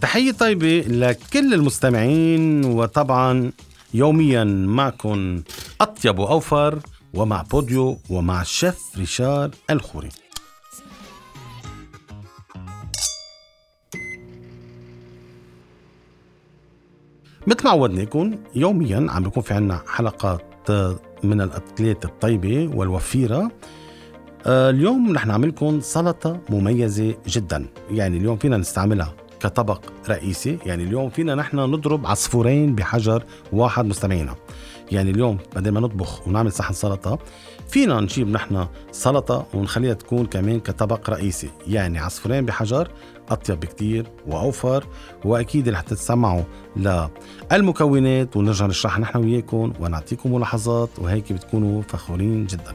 تحية طيبة لكل المستمعين وطبعا يوميا معكم أطيب وأوفر ومع بوديو ومع الشيف ريشار الخوري. مثل ما عودناكم يوميا عم بيكون في عنا حلقات من الأكلات الطيبة والوفيرة. آه، اليوم رح نعمل لكم سلطة مميزة جدا. يعني اليوم فينا نستعملها. كطبق رئيسي. يعني اليوم فينا نحن نضرب عصفورين بحجر واحد مستمعينا. يعني اليوم بدل ما نطبخ ونعمل صحن سلطة فينا نجيب نحن سلطة ونخليها تكون كمان كطبق رئيسي. يعني عصفورين بحجر أطيب بكتير وأوفر وأكيد رح تتسمعوا للمكونات ونرجع نشرح نحن وياكم ونعطيكم ملاحظات وهيك بتكونوا فخورين جدا.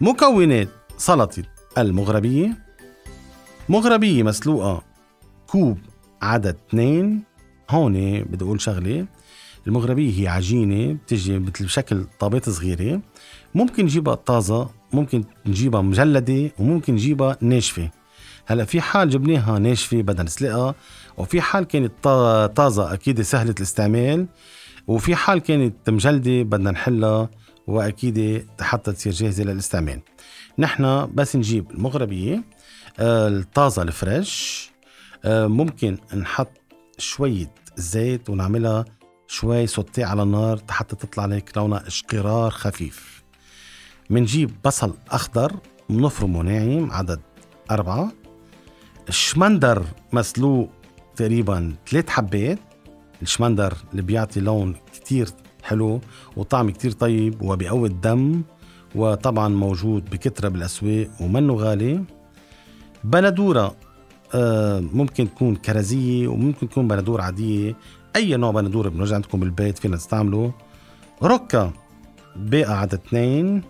مكونات سلطة المغربية. مغربية مسلوقة كوب عدد اثنين. هون بدي أقول شغلة. المغربية هي عجينة بتجي مثل بشكل طابات صغيرة. ممكن نجيبها طازة ممكن نجيبها مجلدة وممكن نجيبها ناشفة. هلأ في حال جبناها ناشفة بدنا نسلقها وفي حال كانت طازة أكيد سهلة الاستعمال. وفي حال كانت مجلدة بدنا نحلها وأكيد حتى تصير جاهزة للاستعمال. نحن بس نجيب المغربية آه، الطازة الفريش. ممكن نحط شوية زيت ونعملها شوي سوتيه على النار حتى تطلع لك لونها إشقرار خفيف. منجيب بصل أخضر منفرمه ناعم عدد أربعة. الشمندر مسلوق تقريبا ثلاث حبات. الشمندر اللي بيعطي لون كتير حلو وطعم كتير طيب وبيقوي الدم وطبعا موجود بكترة بالأسواق ومنه غالي. بندورة آه، ممكن تكون كرزية وممكن تكون بندورة عادية. أي نوع بندورة بنوجد عندكم بالبيت فينا نستعمله ركة باقة عدد اثنين.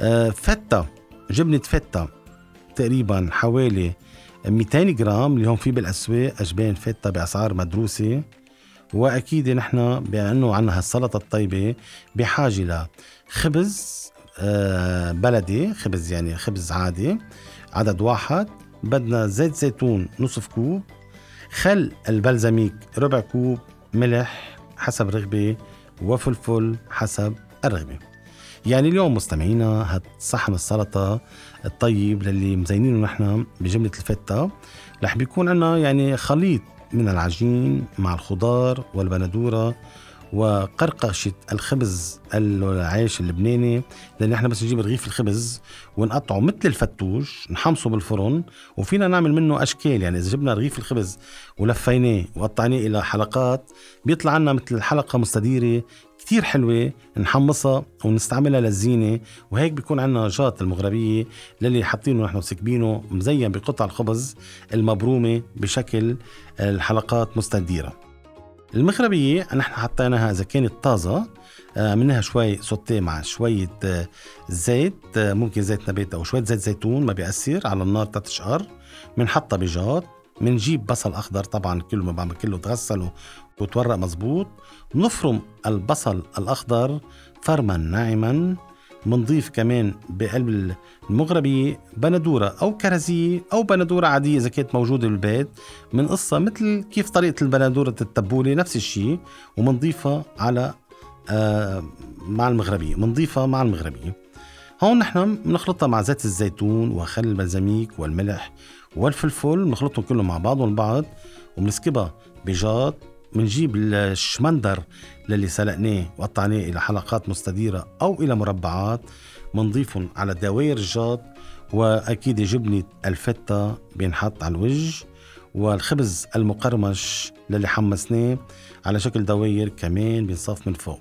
آه، فتة جبنة فتة تقريبا حوالي 200 جرام اللي هون في بالأسواق أجبان فتة بأسعار مدروسة. وأكيد نحن بأنه عنا هالسلطة الطيبة بحاجة لخبز آه، بلدي خبز يعني خبز عادي عدد واحد. بدنا زيت زيتون نصف كوب خل البلزميك ربع كوب ملح حسب رغبة وفلفل حسب الرغبة. يعني اليوم مستمعينا هاد صحن السلطة الطيب للي مزينينه نحن بجملة الفتة. رح بيكون عنا يعني خليط من العجين مع الخضار والبندورة وقرقشة الخبز العيش اللبناني لأن إحنا بس نجيب رغيف الخبز ونقطعه مثل الفتوش نحمصه بالفرن وفينا نعمل منه أشكال. يعني إذا جبنا رغيف الخبز ولفيناه وقطعناه إلى حلقات بيطلع عنا مثل حلقة مستديرة كتير حلوة نحمصها ونستعملها للزينة. وهيك بيكون عنا جات المغربية للي حاطينه نحن وسكبينه مزين بقطع الخبز المبرومة بشكل الحلقات مستديرة. المغربية نحن حطيناها إذا كانت طازة آه، عملناها شوي سوتيه مع شوية آه، زيت آه، ممكن زيت نبات أو شوية زيت زيتون ما بيأثر على النار تتشقر بنحطها بجات بنجيب بصل أخضر طبعا كله ما بعمل كله تغسل وتورق مزبوط. بنفرم البصل الأخضر فرما ناعما. بنضيف كمان بقلب المغربية بندورة أو كرزية أو بندورة عادية إذا كانت موجودة بالبيت قصة مثل كيف طريقة البندورة التبولة نفس الشيء ومنضيفها على آه مع المغربية منضيفها مع المغربية هون نحن بنخلطها مع زيت الزيتون وخل البلزميك والملح والفلفل بنخلطهم كلهم مع بعضهم البعض وبنسكبها بجاط بنجيب الشمندر للي سلقناه وقطعناه إلى حلقات مستديرة أو إلى مربعات بنضيفهم على دواير الجاط وأكيد جبنة الفتة بينحط على الوجه والخبز المقرمش للي حمسناه على شكل دواير كمان بينصف من فوق.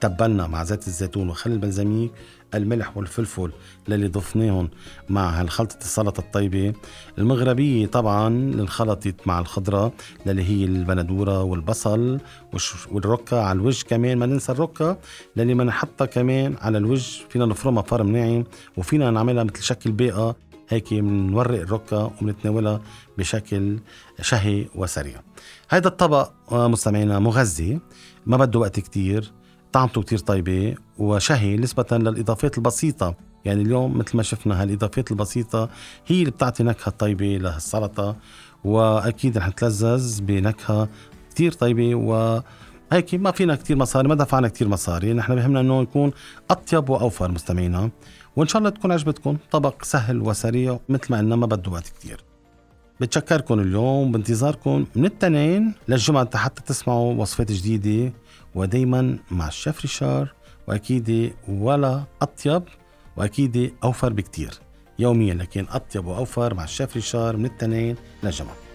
تبلنا مع زيت الزيتون وخل البلزميك الملح والفلفل اللي ضفناهم مع هالخلطة السلطة الطيبة. المغربية طبعا انخلطت مع الخضرة اللي هي البندورة والبصل والركة على الوجه كمان. ما ننسى الركة اللي ما نحطها كمان على الوجه. فينا نفرمها فرم ناعم وفينا نعملها مثل شكل بيقة هيك بنورق الركة وبنتناولها بشكل شهي وسريع. هذا الطبق آه، مستمعينا مغذي. ما بده وقت كتير. طعمته كتير طيبة وشهي نسبة للإضافات البسيطة. يعني اليوم مثل ما شفنا هالإضافات البسيطة هي اللي بتعطي نكهة طيبة لهالسلطة وأكيد رح نتلذذ بنكهة كتير طيبة و هيك ما فينا كتير مصاري ما دفعنا كتير مصاري. نحن بهمنا إنه يكون أطيب وأوفر مستمعينا. وإن شاء الله تكون عجبتكم. طبق سهل وسريع مثل ما قلنا ما بده وقت كتير. بتشكركم اليوم بانتظاركم من التنين للجمعة. حتى تسمعوا وصفات جديدة ودايما مع الشيف ريشار وأكيد ولا أطيب وأكيد أوفر بكتير. يوميا لكن أطيب وأوفر مع الشيف ريشار من التنين للجمعة